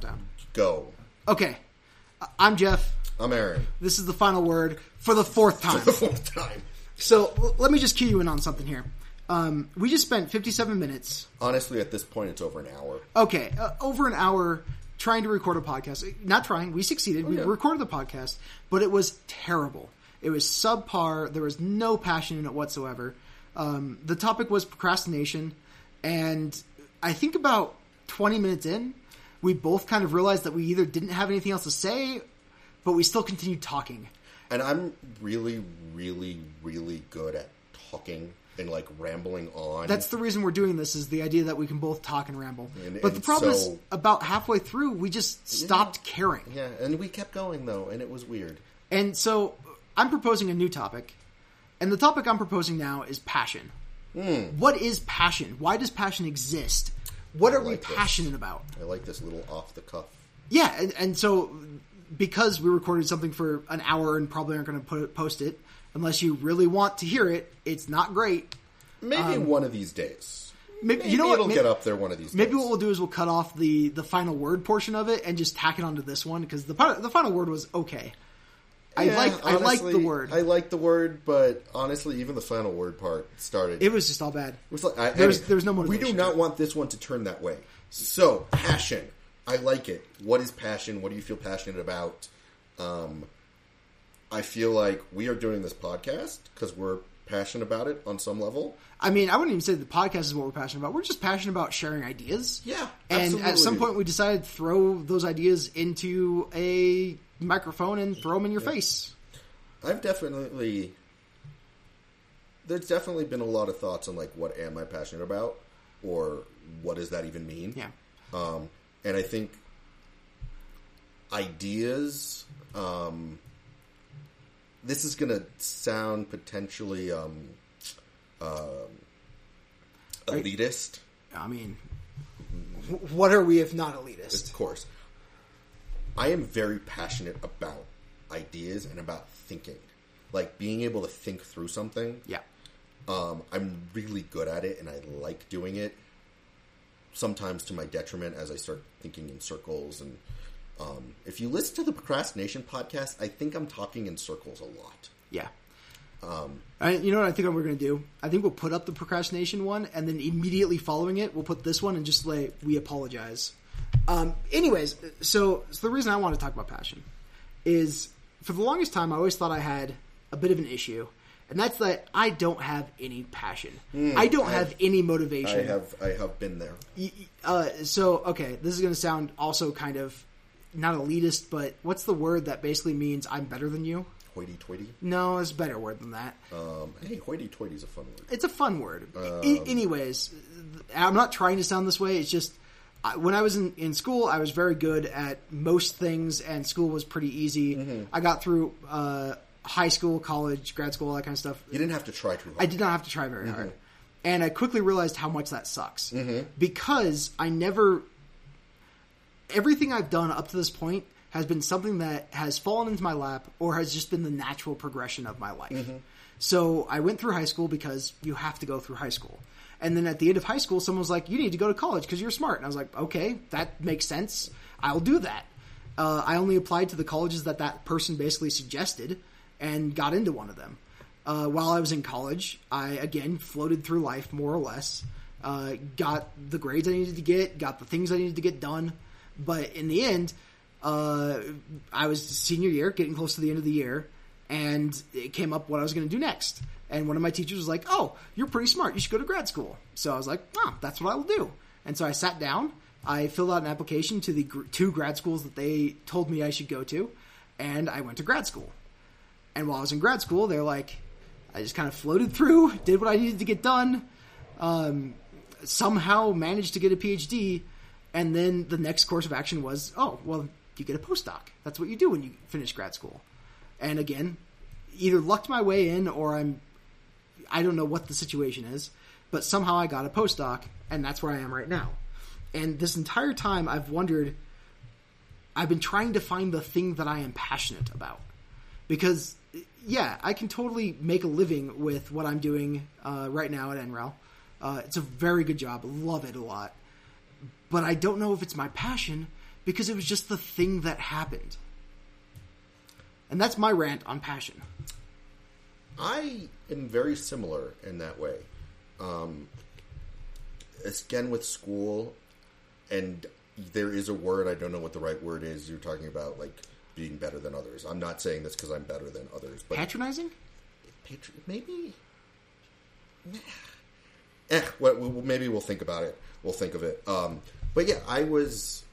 Down. Go. Okay, I'm Jeff. I'm Aaron. This is the final word for the fourth time. The fourth time. so l- let me just cue you in on something here. Um, we just spent 57 minutes, Honestly, at this point, it's over an hour. okay, uh, over an hour trying to record a podcast. Not trying, we succeeded. we yeah. recorded the podcast, but it was terrible. It was subpar. There was no passion in it whatsoever. Um, the topic was procrastination, and I think about 20 minutes in, we both kind of realized that we either didn't have anything else to say, but we still continued talking. And I'm really, really, really good at talking and like rambling on. That's the reason we're doing this is the idea that we can both talk and ramble. And- but the and problem is about halfway through we just stopped caring. yeah, and we kept going though, and it was weird. And so I'm proposing a new topic. And the topic I'm proposing now is passion. Hmm. What is passion? Why does passion exist? What are we like this. passionate about? I like this little off the cuff. Yeah, and, and so because we recorded something for an hour and probably aren't going to put post it unless you really want to hear it, it's not great. Maybe one of these days. Maybe, Maybe Um, you know what? it'll May- get up there one of these Maybe days. what we'll do is we'll cut off the the final word portion of it and just tack it onto this one because the the final word was okay. I Yeah, like I like the word. I like the word, but honestly, even the final word part started. it was just all bad. It was like, I, There was- I- there was no We do not want this one to turn that way. So, passion. I like it. What is passion? What do you feel passionate about? Um, I feel like we are doing this podcast because we're passionate about it on some level. I mean, I wouldn't even say the podcast is what we're passionate about. We're just passionate about sharing ideas. Yeah, And at some point, we decided to throw those ideas into a microphone and throw them in your face. I've definitely. There's definitely been a lot of thoughts on like what am I passionate about, or what does that even mean? Yeah. Um, and I think ideas. Um, this is going to sound potentially um, um, elitist, I mean, what are we if not elitist? of course. I am very passionate about ideas and about thinking, like being able to think through something. Yeah. Um, I'm really good at it, and I like doing it. Sometimes to my detriment, as I start thinking in circles. And um, if you listen to the procrastination podcast, I think I'm talking in circles a lot. Yeah. Um, I, you know what I think we're going to do? I think we'll put up the procrastination one, and then immediately following it, we'll put this one and just like we apologize. Um, anyways, so, so the reason I want to talk about passion is for the longest time I always thought I had a bit of an issue, and that's that I don't have any passion. I don't have any motivation. I have I have been there. Uh, so okay, this is going to sound also kind of not elitist, but what's the word that basically means I'm better than you? Hoity-toity. No, it's a better word than that. Um, hey, hoity-toity is a fun word. It's a fun word. I- Um, anyways, I'm not trying to sound this way. It's just I, when I was in, in school, I was very good at most things, and school was pretty easy. Mm-hmm. I got through uh, high school, college, grad school, all that kind of stuff. You didn't have to try too hard. I did not have to try very hard. And I quickly realized how much that sucks. Mm-hmm. Because I never. Everything I've done up to this point has been something that has fallen into my lap or has just been the natural progression of my life. Mm-hmm. So I went through high school because you have to go through high school. And then at the end of high school, someone was like, you need to go to college because you're smart. And I was like, okay, that makes sense. I'll do that. Uh, I only applied to the colleges that that person basically suggested and got into one of them. Uh, while I was in college, I again floated through life more or less. Uh, got the grades I needed to get, got the things I needed to get done. But in the end, uh, I was senior year, getting close to the end of the year, and it came up what I was going to do next. And one of my teachers was like, "Oh, you're pretty smart. You should go to grad school." So I was like, "Oh, that's what I will do." And so I sat down. I filled out an application to the gr- two grad schools that they told me I should go to, and I went to grad school. And while I was in grad school, they're like, I just kind of floated through, did what I needed to get done, um, somehow managed to get a PhD, and then the next course of action was, oh, well, you get a postdoc. That's what you do when you finish grad school. And again, either lucked my way in or I'm, I don't know what the situation is, but somehow I got a postdoc, and that's where I am right now. And this entire time, I've wondered, I've been trying to find the thing that I am passionate about because yeah, I can totally make a living with what I'm doing uh, right now at NREL. Uh, it's a very good job. Love it a lot. But I don't know if it's my passion because it was just the thing that happened. And that's my rant on passion. I am very similar in that way. Um, again, with school, and there is a word I don't know what the right word is. You're talking about like being better than others. I'm not saying this because I'm better than others, but Patronizing? patri- maybe. Eh, well, well, maybe we'll think about it. We'll think of it. Um, but yeah, I was.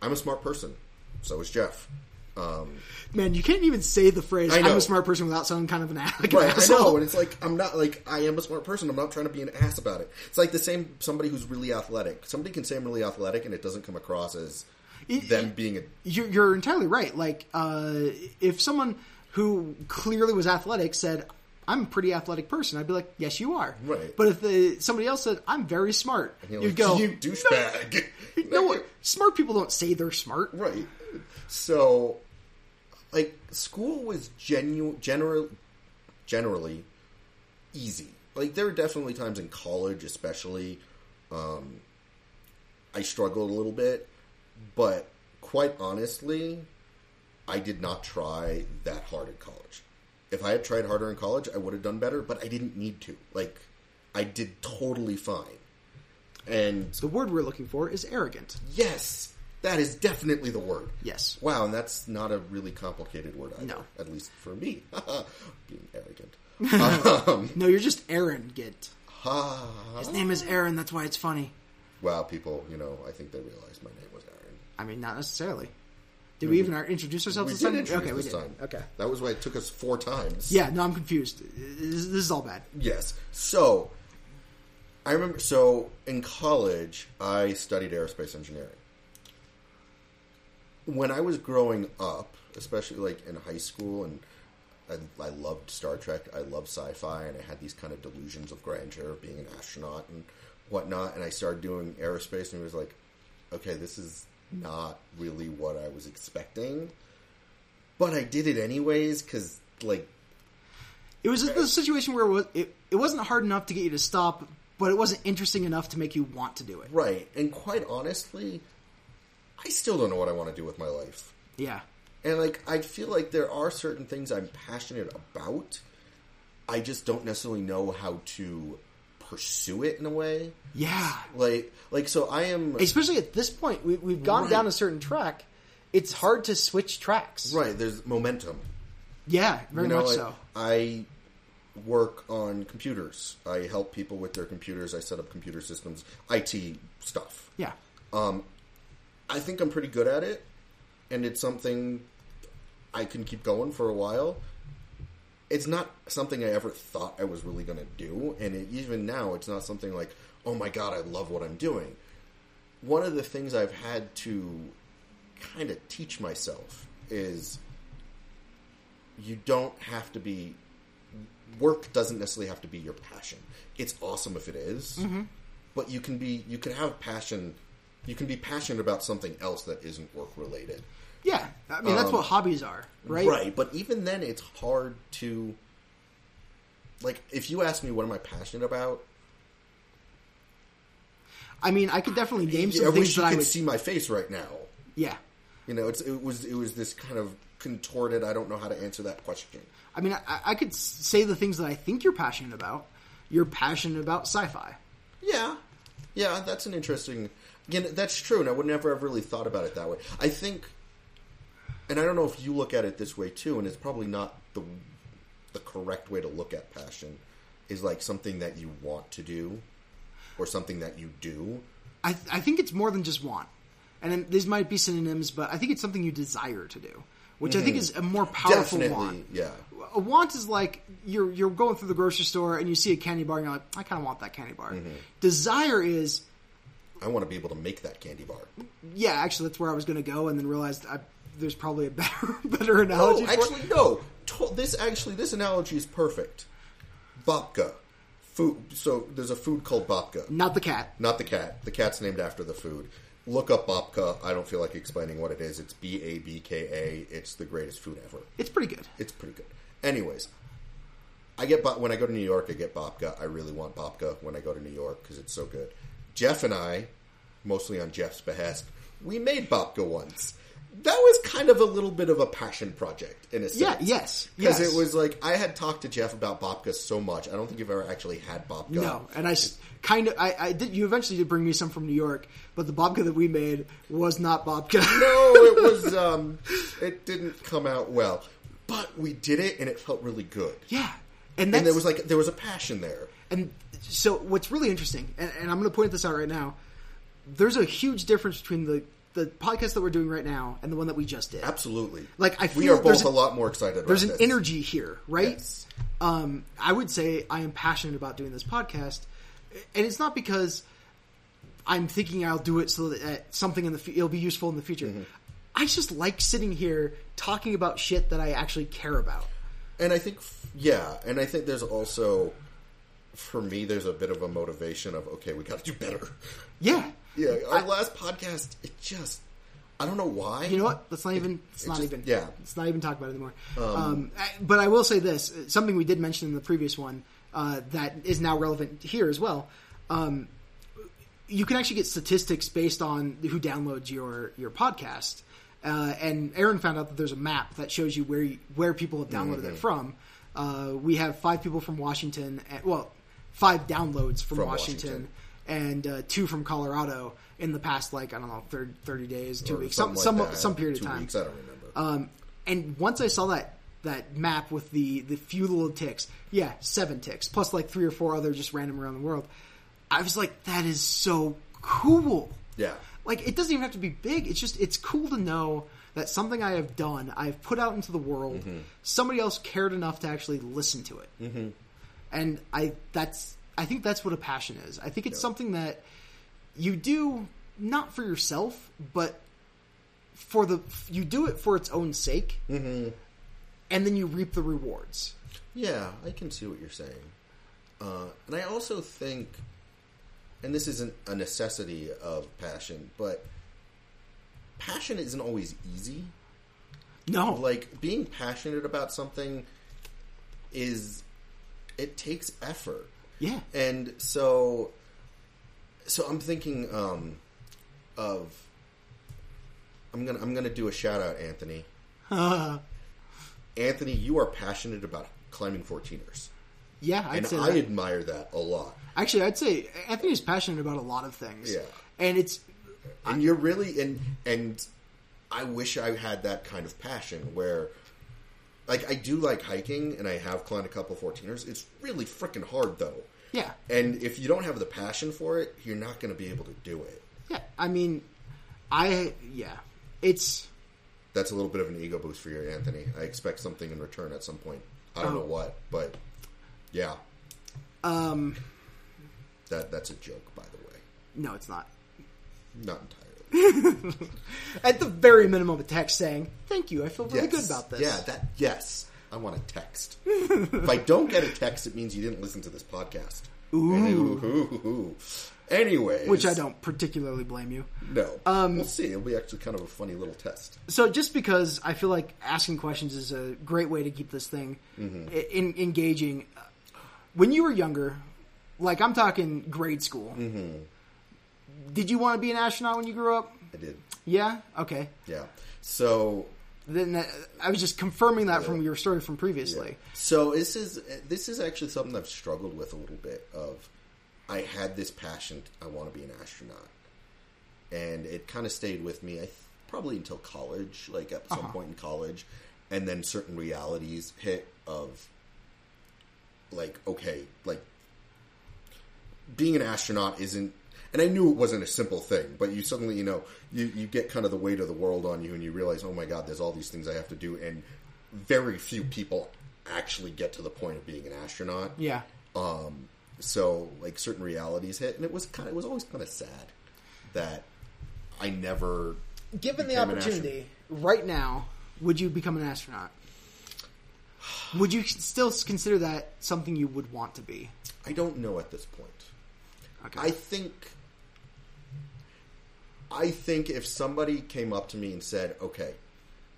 I'm a smart person. So is Jeff. Um, Man, you can't even say the phrase "I'm a smart person" without sounding kind of an. Like an Right, I know, and it's like I'm not like I am a smart person. I'm not trying to be an ass about it. It's like the same somebody who's really athletic. Somebody can say I'm really athletic, and it doesn't come across as It- them being a You're, you're entirely right. Like, uh, if someone who clearly was athletic said, "I'm a pretty athletic person," I'd be like, "Yes, you are." Right. But if the, somebody else said, "I'm very smart," you'd like, go, "You douchebag." "No, no, smart people don't say they're smart." right. So, like, school was genu- general, generally easy. Like, there were definitely times in college, especially, um, I struggled a little bit, but quite honestly, I did not try that hard in college. If I had tried harder in college, I would have done better, but I didn't need to. Like, I did totally fine. And The word we're looking for is arrogant. yes, that is definitely the word. Yes. Wow, and that's not a really complicated word either, No. at least for me. Being arrogant. um, No, you're just arrogant. His name is Aaron. That's why it's funny. wow, people, you know, I think they realized my name was Aaron. I mean, not necessarily. Did we even introduce ourselves We did time? introduce okay, we did. time. Okay. That was why it took us four times. Yeah, no, I'm confused. This, this is all bad. Yes. So, I remember. So in college, I studied aerospace engineering. When I was growing up, especially like in high school, and I, I loved Star Trek, I loved sci-fi, and I had these kind of delusions of grandeur of being an astronaut and whatnot. And I started doing aerospace, and it was like, okay, this is not really what I was expecting. But I did it anyways because, like, It was a, a situation where it, was, it, it wasn't hard enough to get you to stop, but it wasn't interesting enough to make you want to do it. Right. And quite honestly, I still don't know what I want to do with my life. Yeah. And like I feel like there are certain things I'm passionate about. I just don't necessarily know how to pursue it in a way. Yeah. Like like so I am Especially at this point, we, we've gone Right. down a certain track. It's hard to switch tracks. right, there's momentum. Yeah, very You know, much like, so. I work on computers. I help people with their computers. I set up computer systems, IT stuff. Yeah. Um, I think I'm pretty good at it, and it's something I can keep going for a while. It's not something I ever thought I was really going to do, and it, even now, it's not something like, oh my god, I love what I'm doing. One of the things I've had to kind of teach myself is you don't have to be work doesn't necessarily have to be your passion. It's awesome if it is, mm-hmm. but you can be you can have passion. You can be passionate about something else that isn't work related. Yeah. I mean, that's Um, what hobbies are, right? Right, but even then, it's hard to like. If you ask me what am I passionate about, I mean, I could definitely name some I things wish you that I could would. see my face right now. Yeah. You know, it's it was it was this kind of contorted. I don't know how to answer that question. I mean, I, I could say the things that I think you're passionate about. You're passionate about sci-fi. Yeah, yeah, that's an interesting. Again, that's true, and I would never have really thought about it that way. I think, and I don't know if you look at it this way too, and it's probably not the the correct way to look at passion. Is like something that you want to do, or something that you do. I, I think it's more than just want. And then these might be synonyms, but I think it's something you desire to do, which I think is a more powerful Definitely, want. yeah. A want is like you're you're going through the grocery store and you see a candy bar and you're like, I kind of want that candy bar. Mm-hmm. Desire is, I want to be able to make that candy bar. yeah, actually that's where I was going to go, and then realized I, there's probably a better better analogy. For it. actually, no. To- This actually, this analogy is perfect. Babka, food. So there's a food called babka. not the cat. Not the cat. The cat's named after the food. Look up babka. I don't feel like explaining what it is. It's B A B K A. It's the greatest food ever. It's pretty good. It's pretty good. Anyways, I get when I go to New York, I get babka. I really want babka when I go to New York because it's so good. Jeff and I, mostly on Jeff's behest, we made babka once. That was kind of a little bit of a passion project in a sense. Yeah, yes, Because yes. it was like I had talked to Jeff about babka so much. I don't think you've ever actually had babka. No, and I kind of I, I did. You eventually did bring me some from New York, but the babka that we made was not babka. no, it was. Um, it didn't come out well, but we did it, and it felt really good. yeah, and And there was like there was a passion there. And so what's really interesting, and, and I'm going to point this out right now. There's a huge difference between the the podcast that we're doing right now and the one that we just did. Absolutely. Like, I feel we are both a, a- lot more excited. About it. There's an this. energy here, right? Yes. Um, I would say I am passionate about doing this podcast, and it's not because I'm thinking I'll do it so that uh, something in the it'll be useful in the future. Mm-hmm. I just like sitting here talking about shit that I actually care about. And I think, yeah, and I think there's also, for me, there's a bit of a motivation of okay, we got to do better. Yeah, Yeah, our I- last podcast, it just, I don't know why. You know what? Let's not even. It's it not just- even. yeah. Let's not even talk about it anymore. Um, I- but I will say this: something we did mention in the previous one uh, that is now relevant here as well. Um, you can actually get statistics based on who downloads your your podcast. Uh, and Aaron found out that there's a map that shows you where you, where people have downloaded Mm-hmm. it from. Uh, we have five people from Washington, and, well, five downloads from, From Washington, Washington. and uh, two from Colorado in the past, like I don't know, 30, 30 days, two Or weeks, some something some that. some period Two of time. Weeks, I don't remember. Um, and once I saw that that map with the the few little ticks, yeah, seven ticks plus like three or four other just random around the world, I was like, that is so cool. yeah, Like it doesn't even have to be big. It's just it's cool to know that something I have done, I've put out into the world, Mm-hmm. somebody else cared enough to actually listen to it, mm-hmm. And I that's I think that's what a passion is. I think it's something that you do not for yourself, but for the you do it for its own sake, mm-hmm. and then you reap the rewards. yeah, I can see what you're saying. Uh, and I also think, and this isn't a necessity of passion, but passion isn't always easy. No, like being passionate about something is it takes effort yeah, and so so i'm thinking um of i'm gonna i'm gonna do a shout out anthony anthony you are passionate about climbing 14ers yeah. I'd and i that. admire that a lot actually I'd say Anthony's passionate about a lot of things. Yeah. and it's and you're really and and I wish I had that kind of passion where like I do like hiking and I have climbed a couple 14ers. It's really freaking hard though. yeah, And if you don't have the passion for it, you're not going to be able to do it. yeah. I mean, I yeah, it's That's a little bit of an ego boost for you, Anthony. I expect something in return at some point. I don't Oh. know what, but yeah, um that that's a joke, by the way. no, it's not. Not entirely. At the very minimum, a text saying "Thank you, I feel really good about this." Yeah, that yes. I want a text. if I don't get a text, it means you didn't listen to this podcast. Ooh. Ooh, ooh, ooh. Anyways, which I don't particularly blame you. No, Um, we'll see. It'll be actually kind of a funny little test. So just because I feel like asking questions is a great way to keep this thing Mm-hmm. in, engaging. When you were younger, like I'm talking grade school, Mm-hmm. Did you want to be an astronaut when you grew up? I did. Yeah. Okay. Yeah. So Then that, I was just confirming that from your story from previously. So this is this is actually something I've struggled with a little bit. Of I had this passion. I want to be an astronaut, and it kind of stayed with me. I th- probably until college, like at some Uh-huh. point in college, and then certain realities hit of like okay, like being an astronaut isn't. And I knew it wasn't a simple thing, but you suddenly, you know, you, you get kind of the weight of the world on you, and you realize, oh my god, there's all these things I have to do, and very few people actually get to the point of being an astronaut. Yeah. Um, so like certain realities hit, and it was kind of it was always kind of sad that I never. Given the opportunity right now, would you become an astronaut? Would you still consider that something you would want to be? I don't know at this point. Okay. I think. I think if somebody came up to me and said, "Okay,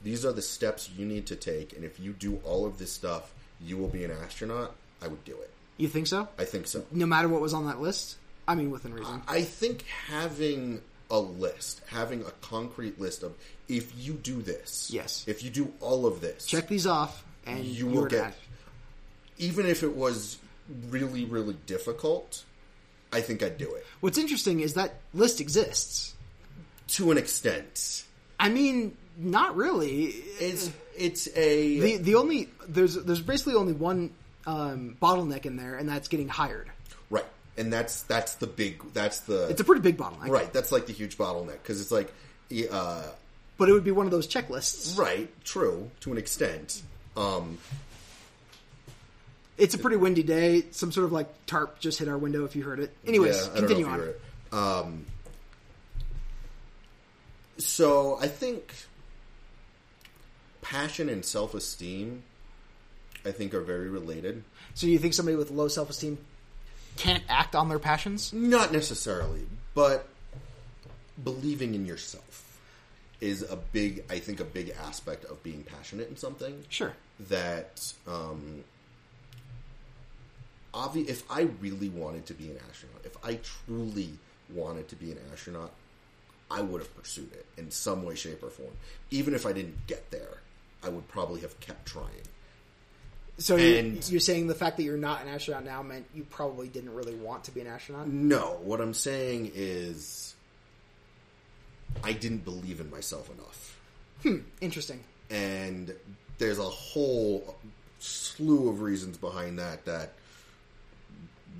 these are the steps you need to take, and if you do all of this stuff, you will be an astronaut," I would do it. you think so? I think so. No matter what was on that list? I mean, within reason. I think having a list, having a concrete list of if you do this, Yes. if you do all of this, Check these off, and You will get- act- even if it was really, really difficult, I think I'd do it What's interesting is that list exists. To an extent. I mean, not really. It's it's a the the only there's there's basically only one um, bottleneck in there, and that's getting hired. right, and that's that's the big that's the It's a pretty big bottleneck, right. That's like the huge bottleneck because it's like, uh, But it would be one of those checklists. right, true to an extent. Um, It's a pretty windy day. Some sort of like tarp just hit our window. If you heard it. Anyways, Yeah, I don't know continue on. it. Um, so I think passion and self esteem, I think, are very related. So you think somebody with low self esteem can't act on their passions? Not necessarily, but believing in yourself is a big, I think, a big aspect of being passionate in something. Sure. That, um, obvi- if I really wanted to be an astronaut, if I truly wanted to be an astronaut, I would have pursued it in some way, shape, or form. Even if I didn't get there, I would probably have kept trying. So you're, And- you're saying the fact that you're not an astronaut now meant you probably didn't really want to be an astronaut? No, what I'm saying is, I didn't believe in myself enough. Hmm, interesting. and there's a whole slew of reasons behind that that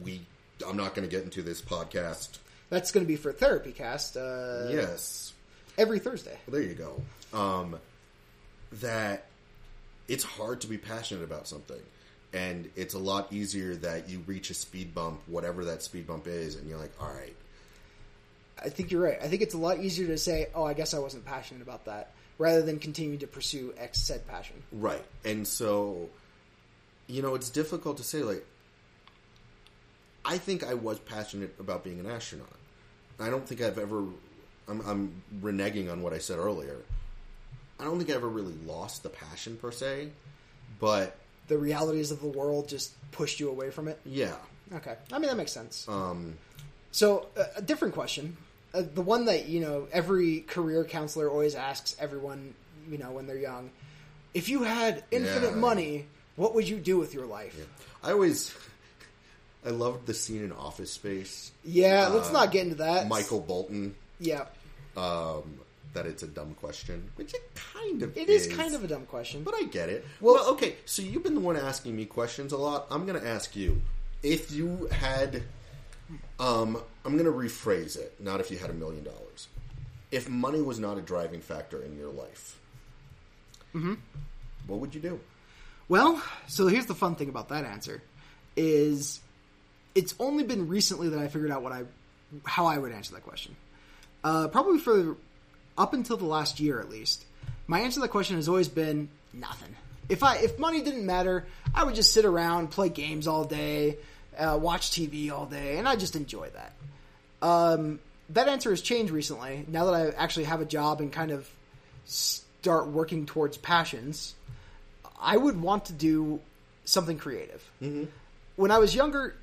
we I'm not going to get into this podcast. That's going to be for Therapy Cast uh, yes. every Thursday. Well, there you go. Um, that it's hard to be passionate about something. And it's a lot easier that you reach a speed bump, whatever that speed bump is, and you're like, all right, I think you're right. I think it's a lot easier to say, "Oh, I guess I wasn't passionate about that," rather than continue to pursue X said passion. Right. And so, you know, it's difficult to say, like, I think I was passionate about being an astronaut. I don't think I've ever, I'm, I'm reneging on what I said earlier. I don't think I ever really lost the passion per se, but The realities of the world just pushed you away from it. yeah. Okay, I mean that makes sense. Um, So, uh, a different question. Uh, the one that, you know, every career counselor always asks everyone, you know, when they're young. If you had infinite Yeah. money, what would you do with your life? I always, I loved the scene in Office Space. Yeah, let's Uh, not get into that. Michael Bolton, Yeah. um, that it's a dumb question, which it kind of It is kind of a dumb question. But I get it. Well- Well, okay, so you've been the one asking me questions a lot. I'm going to ask you if you had. Um, I'm going to rephrase it. Not if you had a million dollars. If money was not a driving factor in your life, Mm-hmm. what would you do? Well, so here's the fun thing about that answer is it's only been recently that I figured out what I how I would answer that question. Uh, probably for up until the last year at least. My answer to that question has always been nothing. If I if money didn't matter, I would just sit around, play games all day, uh, watch TV all day, and I just enjoy that. Um, that answer has changed recently. Now that I actually have a job and kind of start working towards passions, I would want to do something creative. When I was younger,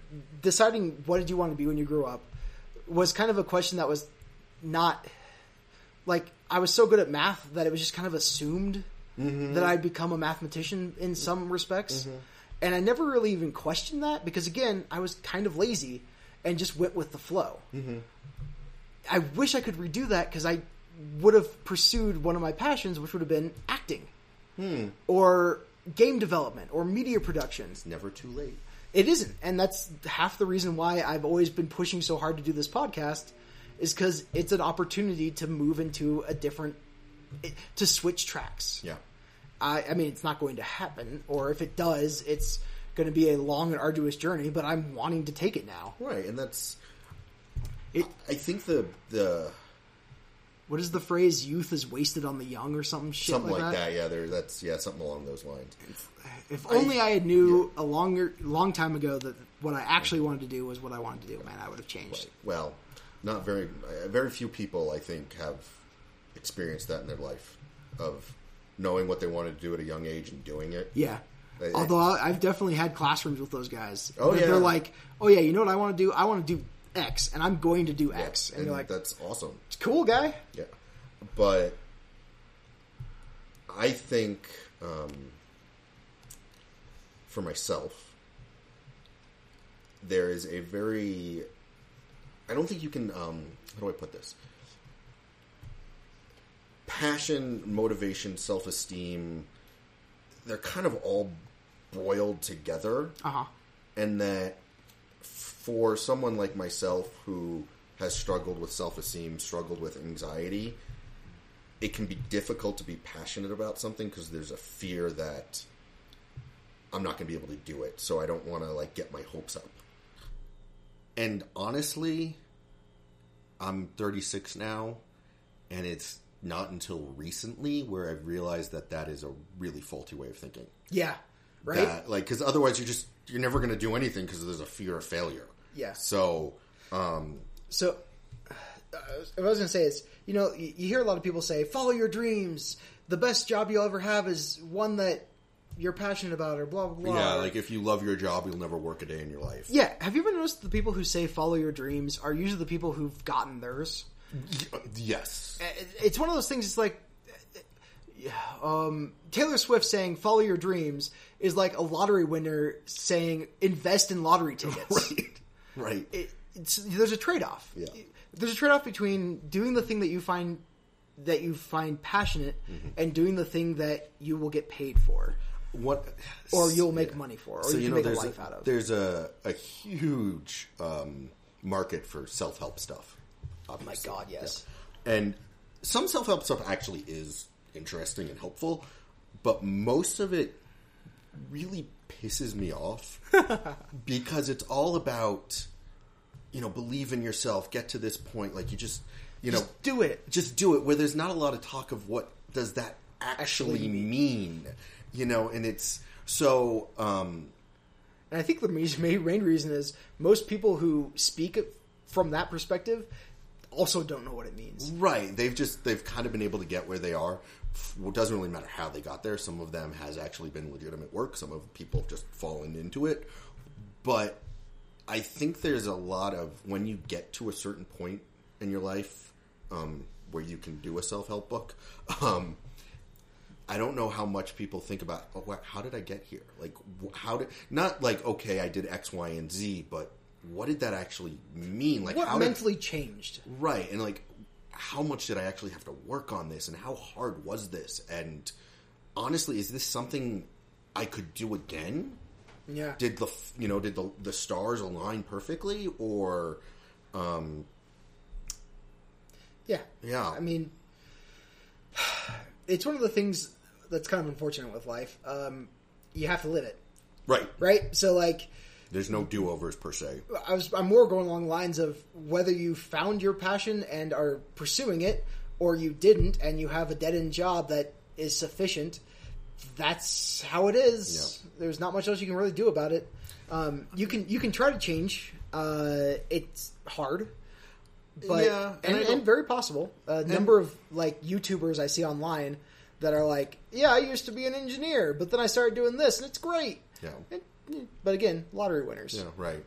deciding what did you want to be when you grew up was kind of a question that was not like I was so good at math that it was just kind of assumed mm-hmm. that I'd become a mathematician in some respects. Mm-hmm. And I never really even questioned that because again, I was kind of lazy and just went with the flow. Mm-hmm. I wish I could redo that because I would have pursued one of my passions, which would have been acting hmm. or game development or media production. Never too late. It isn't, and that's half the reason why I've always been pushing so hard to do this podcast, is because it's an opportunity to move into a different, to switch tracks. Yeah. I, I mean, it's not going to happen, or if it does, it's going to be a long and arduous journey. But I'm wanting to take it now. Right, and that's. It, I think the the what is the phrase? Youth is wasted on the young, or something shit something like, like that. that. Yeah, there. That's yeah, something along those lines. If only I, had knew a longer, long time ago that what I actually wanted to do was what I wanted to do, man, I would have changed. Well, not very. Uh, very few people, I think, have experienced that in their life of knowing what they wanted to do at a young age and doing it. Yeah. Although I- I've definitely had classrooms with those guys. Oh, That yeah. They're like, oh yeah, you know what I want to do? I want to do X, and I'm going to do X. And, and you're like, that's awesome. cool guy. Yeah, but I think um, for myself, there is a very. I don't think you can. Um, how do I put this? Passion, motivation, self esteem, they're kind of all boiled together. Uh huh. And that for someone like myself who has struggled with self esteem, struggled with anxiety, it can be difficult to be passionate about something because there's a fear that I'm not going to be able to do it. So I don't want to like get my hopes up. And honestly, I'm 36 now, and it's not until recently where I've realized that that is a really faulty way of thinking. Yeah. Right. That, like, because otherwise, you're just you're never going to do anything because there's a fear of failure. Yeah. So, um, So, uh, what I was going to say is, you know, you, you hear a lot of people say, "Follow your dreams. The best job you'll ever have is one that you're passionate about," or blah blah blah. yeah, like if you love your job, you'll never work a day in your life. yeah. Have you ever noticed the people who say "follow your dreams" are usually the people who've gotten theirs? Yes. It's one of those things. It's like. Um, Taylor Swift saying "Follow your dreams" is like a lottery winner saying "Invest in lottery tickets." Right. Right. it, it's, there's a trade off. Yeah. There's a trade off between doing the thing that you find that you find passionate Mm-hmm. and doing the thing that you will get paid for, what? or you'll make Yeah. money for, or So you, you can know, make a life a, out of. there's a a huge um, market for self help stuff. Oh my. God, yes. Yeah. And some self help stuff actually is interesting and helpful, but most of it really pisses me off because it's all about you know believe in yourself, get to this point, like you just you know do it. just do it where there's not a lot of talk of what does that actually, mean you know and it's so um And I think the main main reason is most people who speak from that perspective also don't know what it means. right they've just they've kind of been able to get where they are it doesn't really matter how they got there some of them has actually been legitimate work some of people have just fallen into it but i think there's a lot of when you get to a certain point in your life um, where you can do a self-help book um, I don't know how much people think about. Oh, wow, how did I get here? Like, how did not like okay, I did X, Y, and Z, but what did that actually mean? Like, What how did, mentally changed? right? And like, how much did I actually have to work on this? And how hard was this? And honestly, is this something I could do again? Yeah. Did the you know did the the stars align perfectly, or um, yeah. Yeah. I mean, it's one of the things that's kind of unfortunate with life. Um, you have to live it, right? right? So, like, There's no do overs per se. I was I'm more going along the lines of whether you found your passion and are pursuing it, or you didn't and you have a dead end job that is sufficient. That's how it is. There's not much else you can really do about it. Um, you can you can try to change. Uh, it's hard, but Yeah, and and, and, very possible. A number of like YouTubers I see online that are like, "Yeah, I used to be an engineer, but then I started doing this, and it's great." Yeah. And- but again, lottery winners. Yeah, right.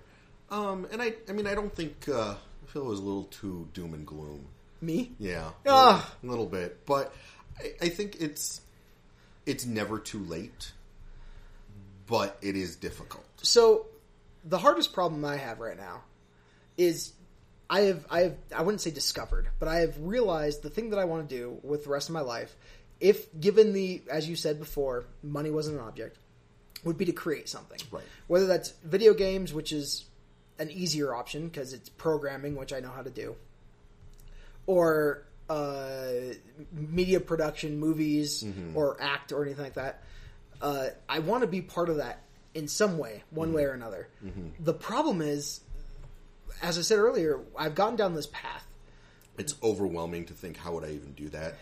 Um, and I, I mean, I don't think uh, Phil was a little too doom and gloom. Me? Yeah, Ah. a little bit, but I, I think it's it's never too late, but it is difficult. So, the hardest problem I have right now is I have I have I wouldn't say discovered, but I have realized the thing that I want to do with the rest of my life, if given the as you said before, money wasn't an object, would be to create something. Right. Whether that's video games, which is an easier option because it's programming, which I know how to do, or uh, media production, movies, or act, or anything like that. Uh, I want to be part of that in some way, one way or another. The problem is, as I said earlier, I've gotten down this path. It's overwhelming to think how would I even do that.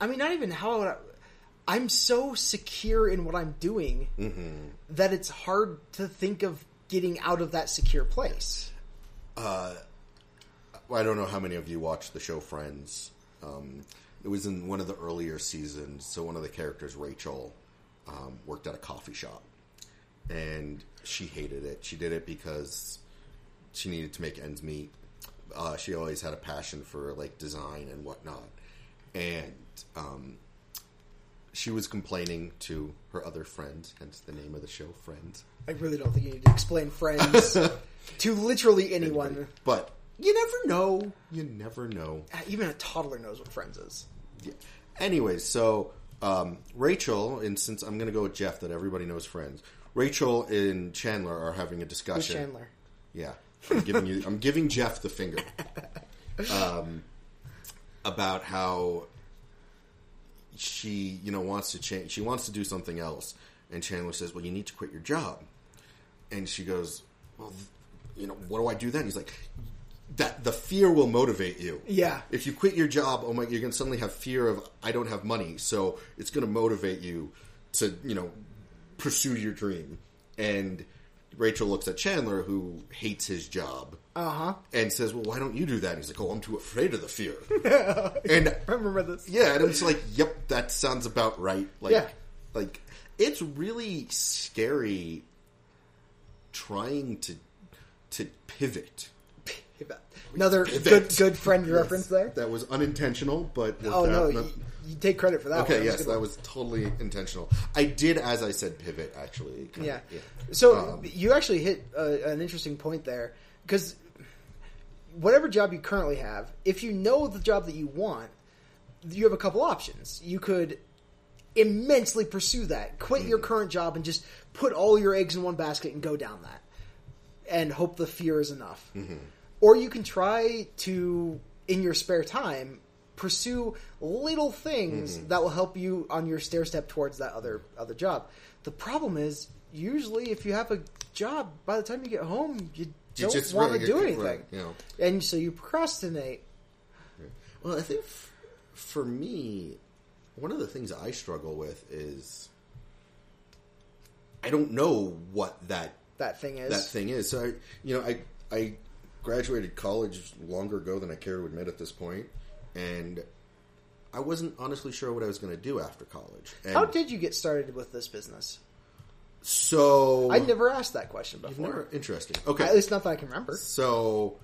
I mean, not even how would I, I'm so secure in what I'm doing that it's hard to think of getting out of that secure place. Well, I don't know how many of you watched the show Friends. Um, it was in one of the earlier seasons. So one of the characters, Rachel, um, worked at a coffee shop, and she hated it. She did it because she needed to make ends meet. Uh, she always had a passion for like design and whatnot, and um, she was complaining to her other friends, hence the name of the show, Friends. I really don't think you need to explain friends to literally anyone. But you never know. You never know. Uh, Even a toddler knows what friends is. Yeah. Anyways, so um, Rachel, and since I'm going to go with Jeff, that everybody knows Friends. Rachel and Chandler are having a Who's discussion. Chandler? Yeah, I'm giving you. I'm giving Jeff the finger. Um, about how she, you know, wants to change. She wants to do something else, and Chandler says, "Well, you need to quit your job." And she goes, "Well, th- you know, what do I do then?" He's like, "That the fear will motivate you." Yeah. If you quit your job, oh my, you're going to suddenly have fear of I don't have money, so it's going to motivate you to, you know, pursue your dream. And Rachel looks at Chandler, who hates his job, Uh huh. and says, "Well, why don't you do that?" And he's like, "Oh, I'm too afraid of the fear." and I remember this. yeah, and it's like, "Yep, that sounds about right." Like, Yeah. like it's really scary trying to to pivot. Another Pivot. good good friend reference there. That was unintentional, but Oh no. You, take credit for that. Okay, a yes, that was totally intentional. I did, as I said, pivot. Actually, Yeah. of, So Um, you actually hit uh, an interesting point there because whatever job you currently have, if you know the job that you want, you have a couple options. You could immensely pursue that, quit your Mm-hmm. current job, and just put all your eggs in one basket and go down that, and hope the fear is enough. Mm-hmm. Or you can try to, in your spare time, pursue little things Mm-hmm. that will help you on your stair step towards that other other job. The problem is usually if you have a job, by the time you get home, you You don't want really to do anything, right, you know. and so you procrastinate. Well, I think f- for me, one of the things I struggle with is I don't know what that That thing is that thing is. So, I, you know, I I graduated college longer ago than I care to admit at this point, and I wasn't honestly sure what I was going to do after college. And How did you get started with this business? so? I never asked that question before. never interesting. Okay, At least not that I can remember. So,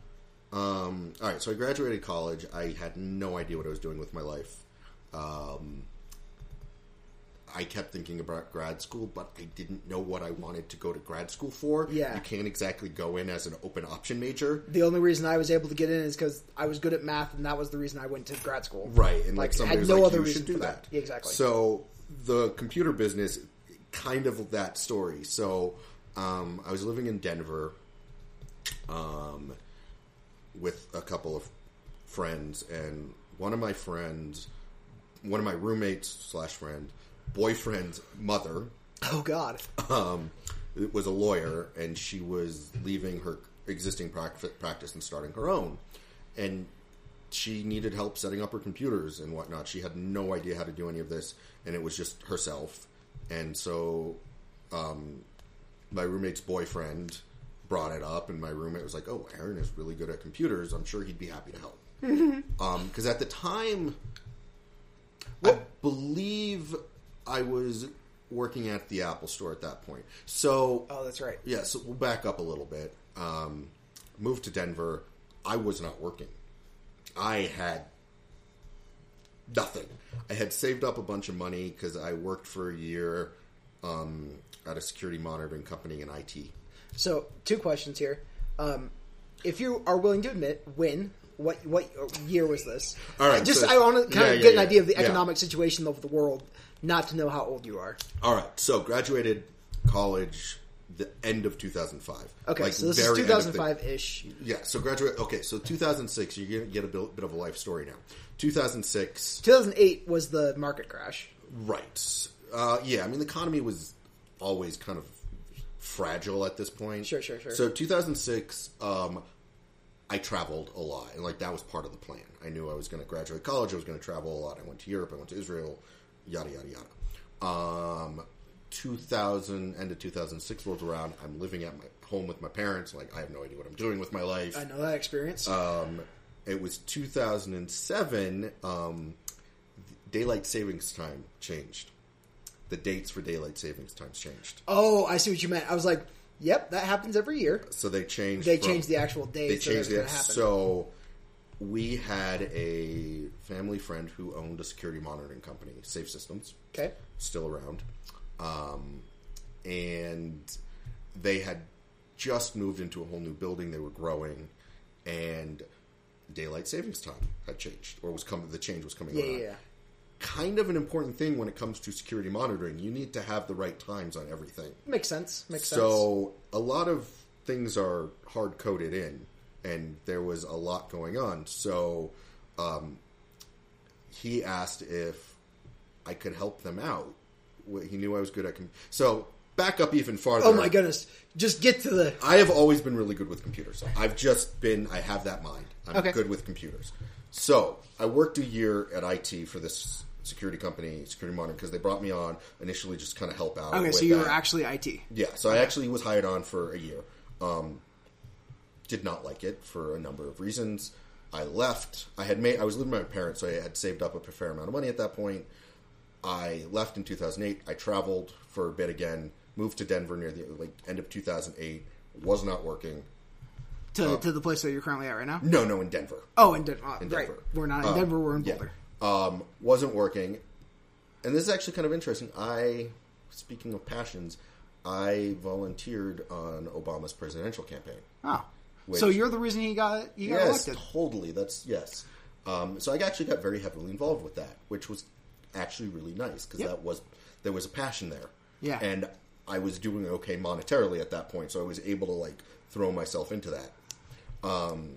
um, all right. So I graduated college. I had no idea what I was doing with my life. Um, I kept thinking about grad school, but I didn't know what I wanted to go to grad school for. Yeah. you can't exactly go in as an open option major, The only reason I was able to get in is because I was good at math, and that was the reason I went to grad school. right? And like, Like, somebody had was no like, other "You reason should do that." that. Yeah, exactly. So the computer business, kind of that story. So um, I was living in Denver, um, with a couple of friends, and one of my friends, one of my roommates slash friend, boyfriend's mother, Oh God. um, was a lawyer, and she was leaving her existing practice and starting her own, and she needed help setting up her computers and whatnot. She had no idea how to do any of this, and it was just herself. And so, um, my roommate's boyfriend brought it up, and my roommate was like, "Oh, Aaron is really good at computers. I'm sure he'd be happy to help." Because at the time, I believe I was working at the Apple Store at that point. So Oh, that's right. yeah, so we'll back up a little bit. Um, moved to Denver. I was not working. I had nothing. I had saved up a bunch of money because I worked for a year um, at a security monitoring company in IT. So, two questions here. Um, if you are willing to admit, when? What what year was this? All right, Just so- I want to kind yeah, of yeah, get an yeah, idea of the yeah. economic situation of the world, not to know how old you are. All right, so graduated college the end of 2005. Okay, Like, so this is very end 2005 ish. Yeah, so graduate. Okay, so 2006. You're gonna get a bit, bit of a life story now. 2006. 2008 was the market crash. Right. Uh, yeah, I mean, the economy was always kind of fragile at this point. Sure, sure, sure. So 2006, um, I traveled a lot, and like that was part of the plan. I knew I was going to graduate college. I was going to travel a lot. I went to Europe. I went to Israel. Yada yada yada. Um, 2000 end of 2006 rolls around. I'm living at my home with my parents. Like I have no idea what I'm doing with my life. I know that experience. Um, it was 2007. Um, daylight savings time changed. The dates for daylight savings times changed. oh, I see what you meant. I was like, Yep, that happens every year. So they changed. They from- changed the actual They date. so changed that's it. gonna happen. So we had a family friend who owned a security monitoring company, Safe Systems, okay. still around, um, and they had just moved into a whole new building. They were growing, and daylight savings time had changed, or was coming. The change was coming Yeah, around. yeah, yeah. Kind of an important thing when it comes to security monitoring. You need to have the right times on everything. Makes sense. Makes sense. So a lot of things are hard coded in, and there was a lot going on. So um, he asked if I could help them out. He knew I was good at. Com- so back up even farther. Oh my goodness! Just get to the. I have always been really good with computers. I've just been. I have that mind. I'm Okay. good with computers. So I worked a year at IT for this security company, security monitoring, because they brought me on initially just kind of help out. Okay, so you that. were actually IT. Yeah, so I actually was hired on for a year. Um, did not like it for a number of reasons. I left. I had made. I was living with my parents, so I had saved up a fair amount of money at that point. I left in 2008. I traveled for a bit again. Moved to Denver near the like end of 2008. Was not working. To, to the place that you're currently at right now. No, no, in Denver. Oh, in Denver. In right. Denver. We're not in Uh, Denver. We're in yeah. Boulder. Um, wasn't working. And this is actually kind of interesting. I, speaking of passions, I volunteered on Obama's presidential campaign. Oh, Which- so you're the reason he got you got yes, elected. totally. That's yes. Um, so I actually got very heavily involved with that, which was actually really nice because Yep. that was there was a passion there. Yeah. and I was doing okay monetarily at that point, so I was able to like throw myself into that. Um,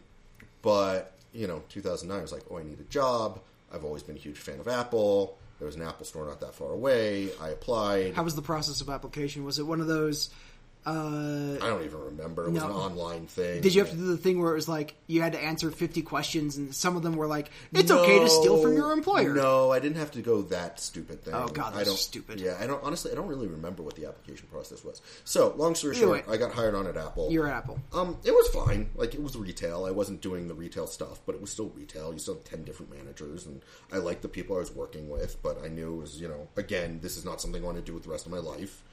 but you know, 2009 I was like, oh, I need a job. I've always been a huge fan of Apple. There was an Apple store not that far away. I applied. How was the process of application? Was it one of those? Uh, I don't even remember. It was No. an online thing. did you have to do the thing where it was like you had to answer 50 questions and some of them were like it's okay to steal from your employer? No, I didn't have to go that stupid thing. Oh, God, I don't, stupid. Yeah, I don't. Honestly, I don't really remember what the application process was. So, long story Either short. I got hired on at Apple. You're at Apple. Um, it was fine. Like it was retail. I wasn't doing the retail stuff, but it was still retail. You still have ten different managers, and I liked the people I was working with. But I knew it was, you know, again, this is not something I want to do with the rest of my life.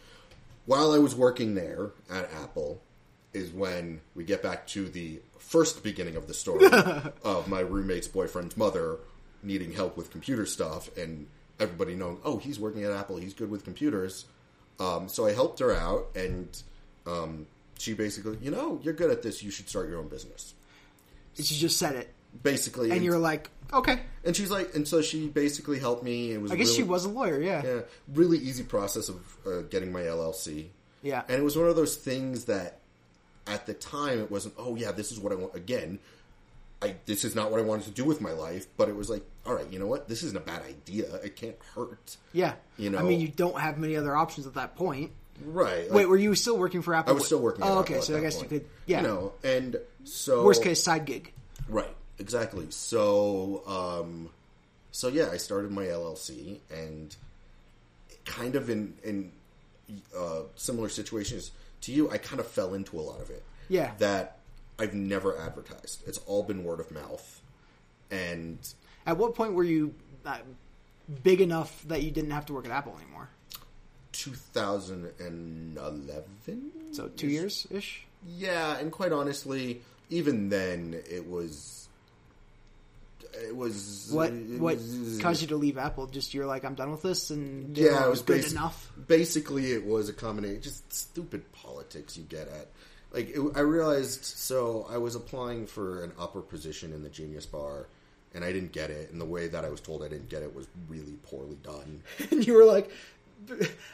While I was working there at Apple, is when we get back to the first beginning of the story of my roommate's boyfriend's mother needing help with computer stuff, and everybody knowing, oh, he's working at Apple, he's good with computers. Um, so I helped her out, and um, she basically, you know, you're good at this. You should start your own business. She just said it, Basically, and you're like, okay. and she's like, and so she basically helped me. It was I guess really, she was a lawyer. Yeah. yeah, really easy process of uh, getting my LLC. Yeah. and it was one of those things that at the time it wasn't. Oh yeah, this is what I want. Again, I this is not what I wanted to do with my life. But it was like, all right, you know what? This isn't a bad idea. It can't hurt. Yeah. You know- I mean, you don't have many other options at that point. Right. like- Wait, were you still working for Apple? I was still working. At Oh, Apple okay. So I guess point. you could. Yeah. You know, and so Worst case, side gig. Right, exactly. So, um, so yeah, I started my LLC, and kind of in in uh, similar situations to you, I kind of fell into a lot of it. Yeah. that I've never advertised. It's all been word of mouth, and At what point were you uh, big enough that you didn't have to work at Apple anymore? 2011. So two years ish. Yeah, and quite honestly, even then, it was. It was What it what was- caused you to leave Apple? Just you're like I'm done with this, and Yeah, it was good basi- enough. Basically, it was a combination, just stupid politics you get at. Like, it, I realized, so I was applying for an upper position in the Genius Bar, and I didn't get it. And the way that I was told I didn't get it was really poorly done. And you were like,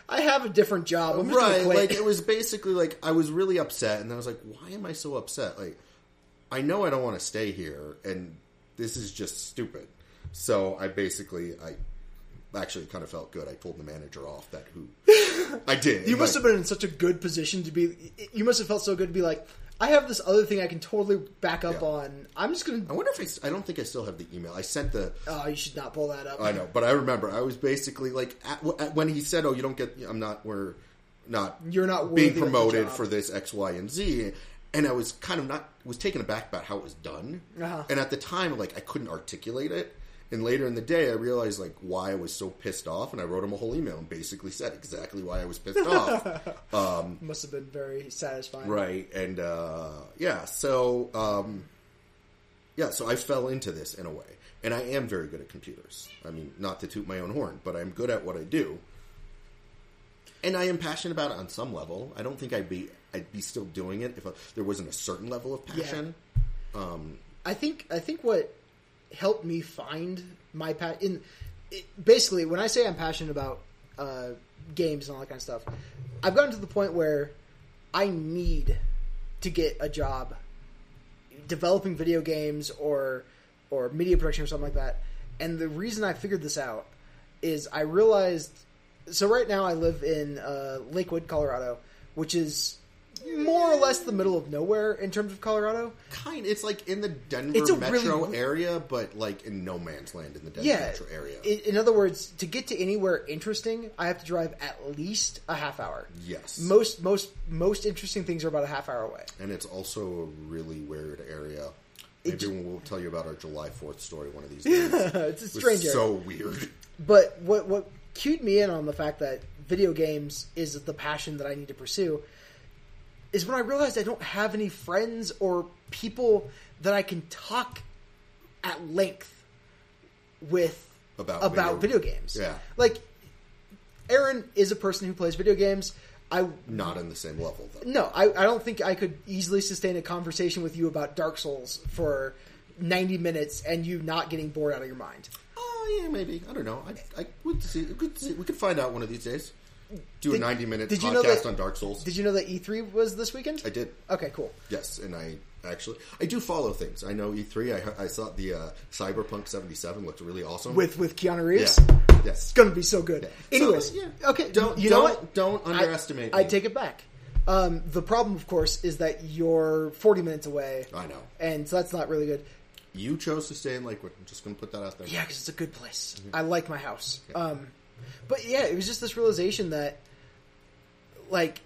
I have a different job. I'm right? Like, it was basically like I was really upset, and I was like, why am I so upset? Like, I know I don't want to stay here, and this is just stupid. So I basically, I actually kind of felt good. I told the manager off that who I did. You must like, have been in such a good position to be. You must have felt so good to be like, I have this other thing I can totally back up Yeah. on. I'm just gonna. I wonder if I don't think I still have the email. I sent the. Oh, you should not pull that up. I know, but I remember I was basically like at, at- when he said, "Oh, you don't get. I'm not. We're not. You're not being promoted for this X, Y, and Z." And I was kind of not was taken aback about how it was done. Uh-huh. And at the time, like I couldn't articulate it, And later in the day, I realized like why I was so pissed off, and I wrote him a whole email and basically said exactly why I was pissed off. Must have been very satisfying. Right, and uh, yeah, so um, yeah, so I fell into this in a way, and I am very good at computers. I mean, not to toot my own horn, but I'm good at what I do, and I am passionate about it on some level. I don't think I'd be I'd be still doing it if there wasn't a certain level of passion. I think I think what helped me find my pa- in it, basically when I say I'm passionate about uh, games and all that kind of stuff, I've gotten to the point where I need to get a job developing video games or or media production or something like that. And the reason I figured this out is I realized. So right now I live in uh, Lakewood, Colorado, which is more or less the middle of nowhere in terms of Colorado. Kind, it's like in the Denver It's a metro really- area, but like in no man's land in the Denver yeah. metro area. In, in other words, to get to anywhere interesting, I have to drive at least a half hour. yes, Most most most interesting things are about a half hour away. and it's also a really weird area. Maybe we'll tell you about our July Fourth story one of these days. it's a It was strange area. so weird. But what what cued me in on the fact that video games is the passion that I need to pursue is when I realized I don't have any friends or people that I can talk at length with About about video- video, games. Yeah. Like Aaron is a person who plays video games. I Not on the same level though. no, I, I don't think I could easily sustain a conversation with you about Dark Souls for 90 minutes and you not getting bored out of your mind. Oh yeah, maybe. I don't know. I, I would see, we could see. We could find out one of these days. Do a Did- ninety-minute did podcast you know that- on Dark Souls. Did you know that E3 was this weekend? I did. Okay, cool. Yes, and I actually I do follow things. I know E3. I, I saw the uh, Cyberpunk seventy-seven looked really awesome. With with Keanu Reeves? yeah, yes. It's going to be so good. Yeah. Anyways, So, yeah. okay, Don't- you know don't- what? don't underestimate I, me. take it back. Um, the problem, of course, is that you're 40 minutes away. I know. And so that's not really good. You chose to stay in Lakewood. I'm just going to put that out there. Yeah, because it's a good place. I like my house. Um, but yeah, it was just this realization that, like,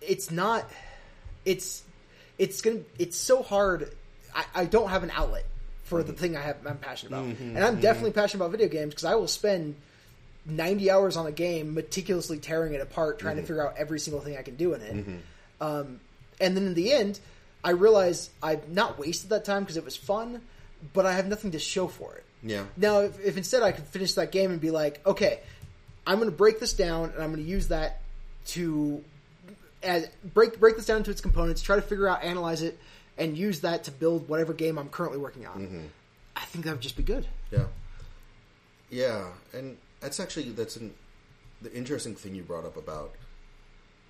it's not. It's it's gonna. It's so hard. I, I don't have an outlet for the mm-hmm. thing I have. I'm passionate about, mm-hmm, and I'm mm-hmm. definitely passionate about video games because I will spend. 90 hours on a game meticulously tearing it apart trying to figure out every single thing i can do in it um, and then in the end i realize i've not wasted that time because it was fun but i have nothing to show for it Yeah. now, if, if instead I could finish that game and be like, okay, I'm going to break this down and I'm going to use that to as break break this down into its components, try to figure out, analyze it, and use that to build whatever game I'm currently working on. I think that would just be good. Yeah. Yeah, and that's actually that's an the interesting thing you brought up about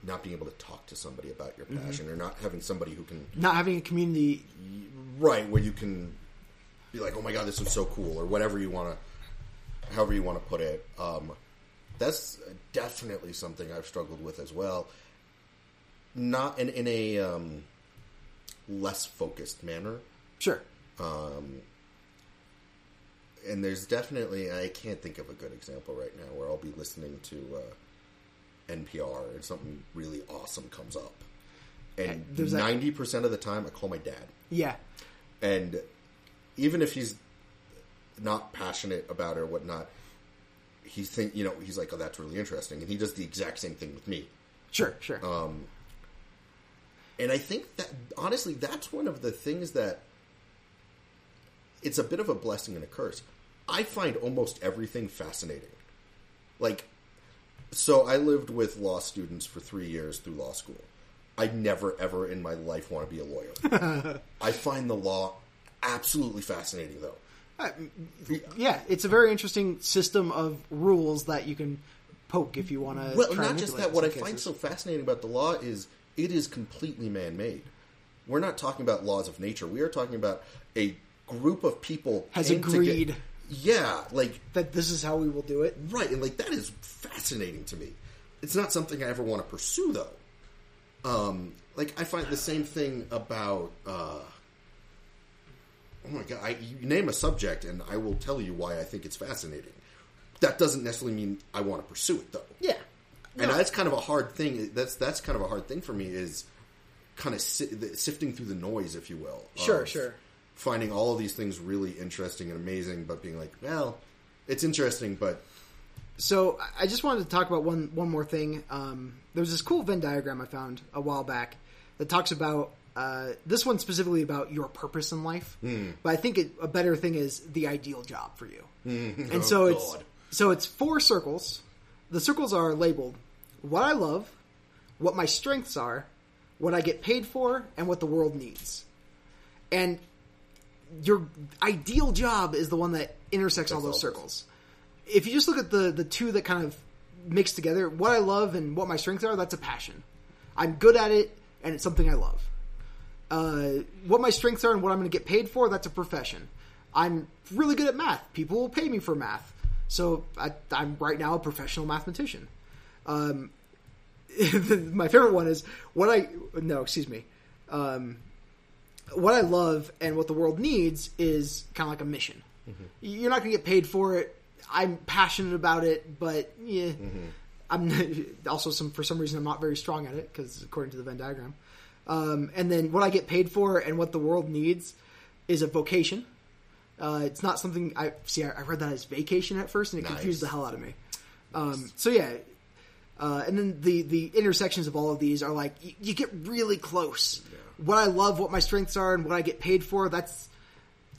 not being able to talk to somebody about your passion or not having somebody who can Not having a community, right where you can be like, "Oh my god, this was so cool," or whatever you want to, however you want to put it. Um, that's definitely something I've struggled with as well. Not in in a um, less focused manner, sure. and there's definitely I can't think of a good example right now where I'll be listening to uh, NPR and something really awesome comes up, and ninety percent of the time I call my dad, Yeah, and even if he's not passionate about it or whatnot, he think you know he's like, oh, that's really interesting, and he does the exact same thing with me. sure, sure. Um, and I think that honestly, that's one of the things that it's a bit of a blessing and a curse. I find almost everything fascinating. Like, so I lived with law students for three years through law school. I never, ever in my life want to be a lawyer. I find the law absolutely fascinating, though. Uh, yeah, it's a very interesting system of rules that you can poke if you want to. Well, not just that. What I find so fascinating about the law is it is completely man-made. We're not talking about laws of nature. We are talking about a group of people Has agreed. yeah, like that this is how we will do it. right, and like that is fascinating to me. It's not something I ever want to pursue, though. Um, like I find the same thing about. Uh, oh my god! I, you name a subject, and I will tell you why I think it's fascinating. That doesn't necessarily mean I want to pursue it, though Yeah, and that's kind of a hard thing. That's that's kind of a hard thing for me is kind of si- the- sifting through the noise, if you will. Sure, sure. finding all of these things really interesting and amazing, but being like, well, it's interesting, but So I- I just wanted to talk about one one more thing. Um, there was this cool Venn diagram I found a while back that talks about uh, this one specifically about your purpose in life. Hmm. But I think it, a better thing is the ideal job for you. And Oh, so it's so it's four circles. The circles are labeled what I love, what my strengths are, what I get paid for, and what the world needs. And your ideal job is the one that intersects all those circles. If you just look at the the two that kind of mix together, what I love and what my strengths are, that's a passion. I'm good at it, and it's something I love. Uh, what my strengths are and what I'm going to get paid for, that's a profession. I'm really good at math. People will pay me for math. So I, I'm right now a professional mathematician. Um, my favorite one is what I no, excuse me. Um, what I love and what the world needs is kind of like a mission. You're not going to get paid for it. I'm passionate about it, but yeah, I'm also some for some reason I'm not very strong at it because according to the Venn diagram. Um, and then what I get paid for and what the world needs is a vocation. Uh, it's not something I see. I, I read that as vacation at first, and it confused the hell out of me. Um, so yeah, uh, and then the the intersections of all of these are like you, you get really close. What I love, what my strengths are, and what I get paid for. That's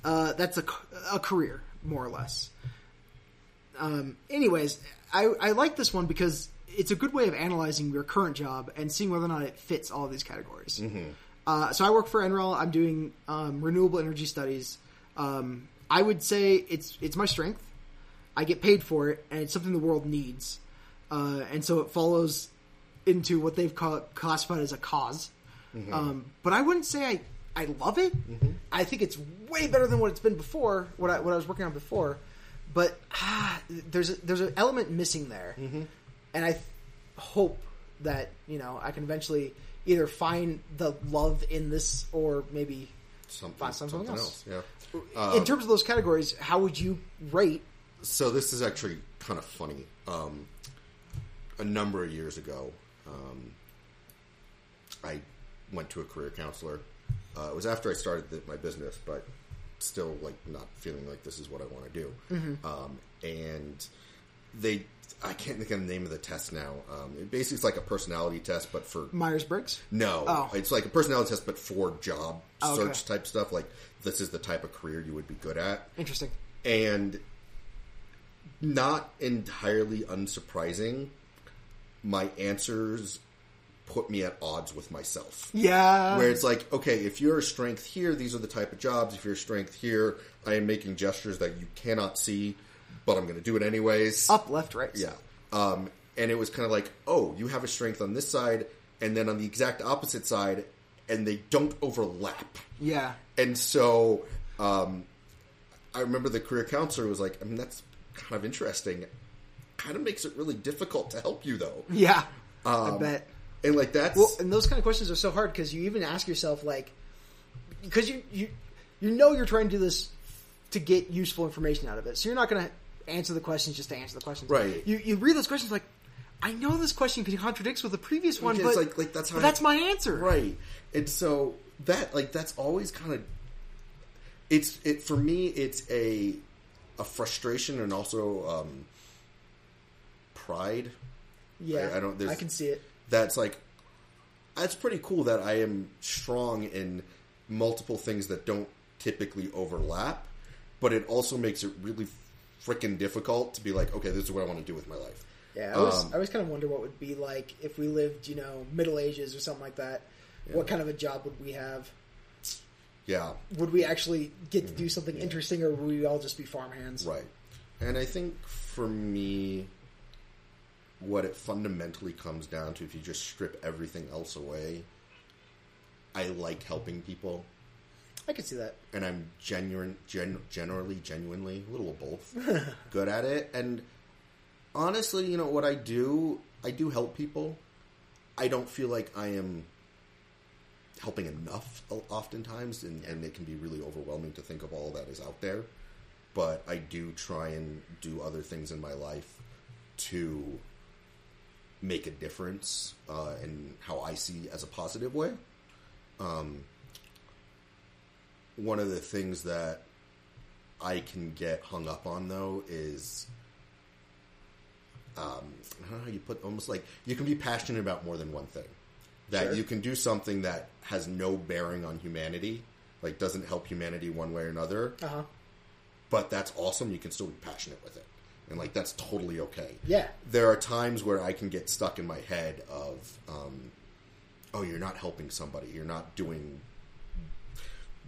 uh, that's a, a career more or less. Um, anyways, I, I like this one because it's a good way of analyzing your current job and seeing whether or not it fits all of these categories. Uh, so I work for NREL. I'm doing um, renewable energy studies. Um, I would say it's it's my strength. I get paid for it, and it's something the world needs. Uh, and so it follows into what they've classified as a because Um, but I wouldn't say I, I love it. I think it's way better than what it's been before. What I what I was working on before. But ah, there's a, there's an element missing there, and I th- hope that you know I can eventually either find the love in this or maybe something, Find something something else. else. Yeah. in terms of those categories. How would you rate? So this is actually kind of funny. Um, a number of years ago, um, I went to a career counselor. Uh, it was after I started the, my business, but still like not feeling like this is what I want to do. Um, and they, I can't think of the name of the test now. Um, it basically it's like a personality test, but for Myers Briggs. no, Oh. it's like a personality test, but for job Oh, okay. search type stuff. Like this is the type of career you would be good at Interesting. and not entirely unsurprising, my answers put me at odds with myself. Yeah. Where it's like, okay, if you're a strength here, these are the type of jobs. If you're a strength here, I am making gestures that you cannot see, but I'm going to do it anyways. up, left, right. Yeah. Um, and it was kind of like, oh, you have a strength on this side, and then on the exact opposite side, and they don't overlap. Yeah. And so um, I remember the career counselor was like, I mean, that's kind of interesting. Kind of makes it really difficult to help you, though. Yeah. I Um, bet. And like that's Well, and those kind of questions are so hard because you even ask yourself like, because you you you know you're trying to do this to get useful information out of it, so you're not going to answer the questions just to answer the questions. Right. You you read those questions like, I know this question contradicts with the previous one, Because, but like- like, that's how but I- that's my answer. right. And so that like that's always kind of it's it for me. It's a a frustration and also um, pride. Yeah. I- I don't- I can see it. that's like that's pretty cool that I am strong in multiple things that don't typically overlap, but it also makes it really freaking difficult to be like, okay, this is what I want to do with my life. Yeah, I always, Um, I always kind of wonder what would be like if we lived, you know, Middle Ages or something like that. What kind of a job would we have? Yeah, Would we actually get to do something interesting, or would we all just be farmhands? right. And I think for me, what it fundamentally comes down to, if you just strip everything else away, I like helping people. I can see that. and I'm genuine, gen, generally, genuinely, a little of both, good at it. And honestly, you know what I do? I do help people. I don't feel like I am helping enough oftentimes, and, and it can be really overwhelming to think of all that is out there. But I do try and do other things in my life to make a difference uh, in how I see as a positive way. One of the things that I can get hung up on though is um, I don't know how you put almost like you can be passionate about more than one thing. That Sure. you can do something that has no bearing on humanity, like doesn't help humanity one way or another, Uh huh. but that's awesome. You can still be passionate with it, and like that's totally okay. Yeah. There are times where I can get stuck in my head of, um, oh, you're not helping somebody. You're not doing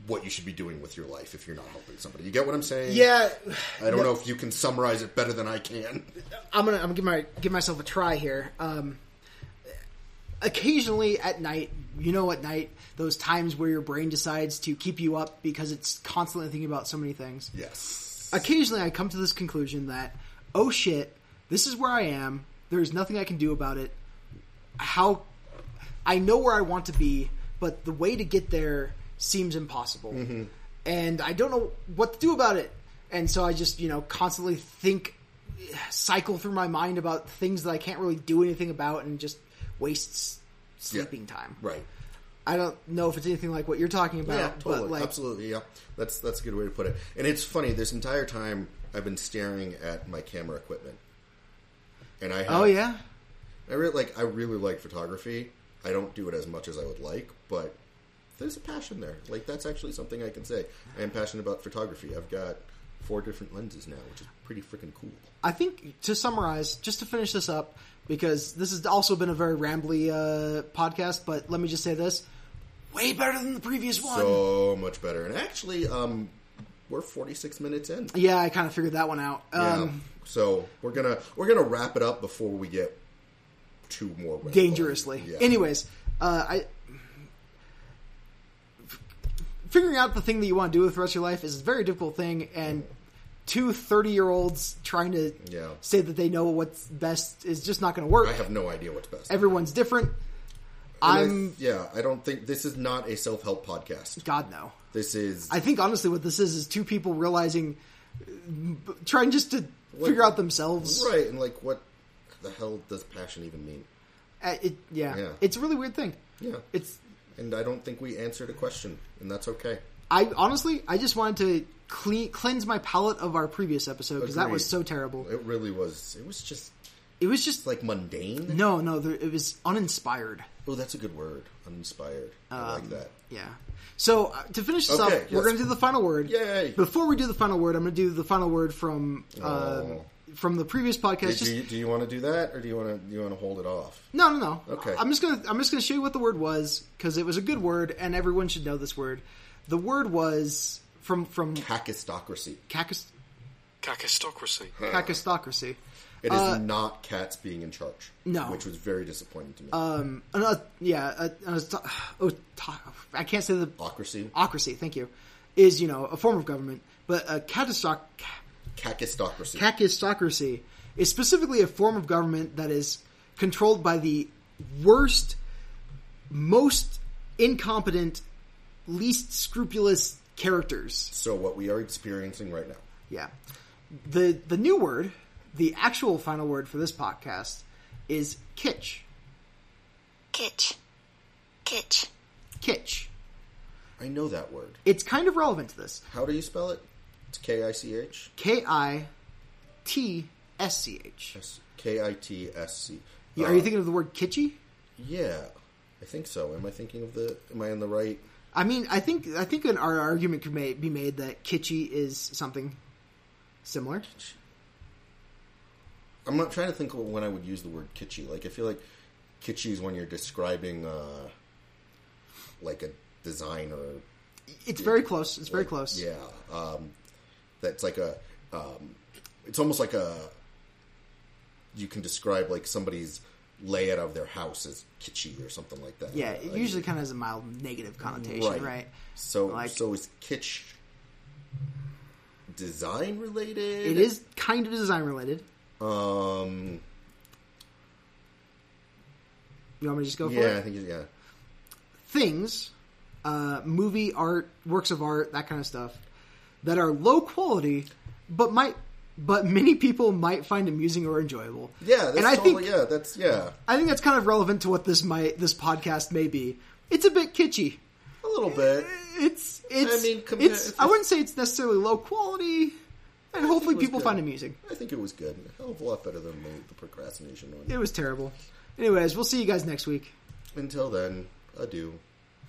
what you should be doing with your life if you're not helping somebody. You get what I'm saying? Yeah. I don't know if you can summarize it better than I can. I'm gonna I'm gonna give my give myself a try here. Um, occasionally at night, you know, at night, those times where your brain decides to keep you up because it's constantly thinking about so many things. Yes. Occasionally, I come to this conclusion that, oh shit, this is where I am. There's nothing I can do about it. How I know where I want to be, but the way to get there seems impossible, mm-hmm. and I don't know what to do about it. And so I just, you know, constantly think, cycle through my mind about things that I can't really do anything about, and just wastes sleeping time. Right. I don't know if it's anything like what you're talking about, Yeah, totally. but like, Absolutely, yeah. That's that's a good way to put it. And it's funny, this entire time I've been staring at my camera equipment. And I oh, have, oh yeah, I really like I really like photography. I don't do it as much as I would like, but there's a passion there. Like that's actually something I can say. I am passionate about photography. I've got four different lenses now, which is pretty freaking cool. I think to summarize, just to finish this up, because this has also been a very rambly uh, podcast, but let me just say this: way better than the previous one. So much better. And actually, um, we're 46 minutes in. yeah, I kind of figured that one out. Yeah. Um, So we're gonna we're gonna wrap it up before we get too more dangerously. Yeah. Anyways, uh, I figuring out the thing that you want to do with the rest of your life is a very difficult thing, and two 30 year olds trying to Yeah. say that they know what's best is just not going to work. I have no idea what's best. Everyone's different. And I- I'm yeah. I don't think this is not a self help podcast. God no. This is I think honestly, what this is is two people realizing, trying just to figure out themselves. right. And like, what the hell does passion even mean? Uh, it, yeah. Yeah. it's a really weird thing. Yeah. It's and I don't think we answered a question, and that's okay. I honestly, I just wanted to clean cleanse my palate of our previous episode because that was so terrible. It really was. It was just It was just like mundane. no, no. There, it was uninspired. Oh, that's a good word. Uninspired. I Um, like that. Yeah. So uh, to finish this Okay, up, we're going to do the final word. Yay. Before we do the final word, I'm going to do the final word from um, Oh. From the previous podcast. Do, Just do you, do you want to do that, or do you want to do you want to hold it off? No, no, no. Okay. I'm just gonna I'm just gonna show you what the word was because it was a good word and everyone should know this word. The word was from from Kakistocracy. cacus, Kakistocracy. cacistocracy. It is Uh, not cats being in charge. No. which was very disappointing to me. Um, an, uh, yeah, uh, an, oh, ta- I can't say the Ocracy, ocracy. Thank you. Is you know a form of government, but a catistoc kakistocracy. Kakistocracy is specifically a form of government that is controlled by the worst, most incompetent, least scrupulous characters. so what we are experiencing right now. Yeah. The the new word, the actual final word for this podcast is kitsch. Kitsch. Kitsch. Kitsch. I know that word. It's kind of relevant to this. How do you spell it? It's K I C H. K I T S C H. K I T S C. Are Uh, you thinking of the word kitschy? Yeah, I think so. Am I thinking of the? Am I on the right? I mean, I think I think an our argument could ma- be made that kitschy is something similar. I'm not trying to think of when I would use the word kitschy. Like I feel like kitschy is when you're describing uh, like a design or It's very close. It's very like- close. Yeah, um, that's like a. Um, it's almost like a. You can describe like somebody's layout of their house as kitschy or something like that. Yeah, it Like- usually kind of has a mild negative connotation, right? So, Like- so is kitsch design related? It is kind of design related. Um. You want me to just go for Yeah, I it? think it- yeah. Things, uh, movie, art, works of art, that kind of stuff, that are low quality, but might, but many people might find amusing or enjoyable. Yeah, that's and I totally, think yeah, that's yeah. I think that's kind of relevant to what this might this podcast may be. It's a bit kitschy. A little bit. It's it's I mean, it's I wouldn't say it's necessarily low quality, and hopefully people good. find it amusing. I think it was good. A hell of a lot better than the, the procrastination one. It was terrible. Anyways, we'll see you guys next week. Until then, adieu.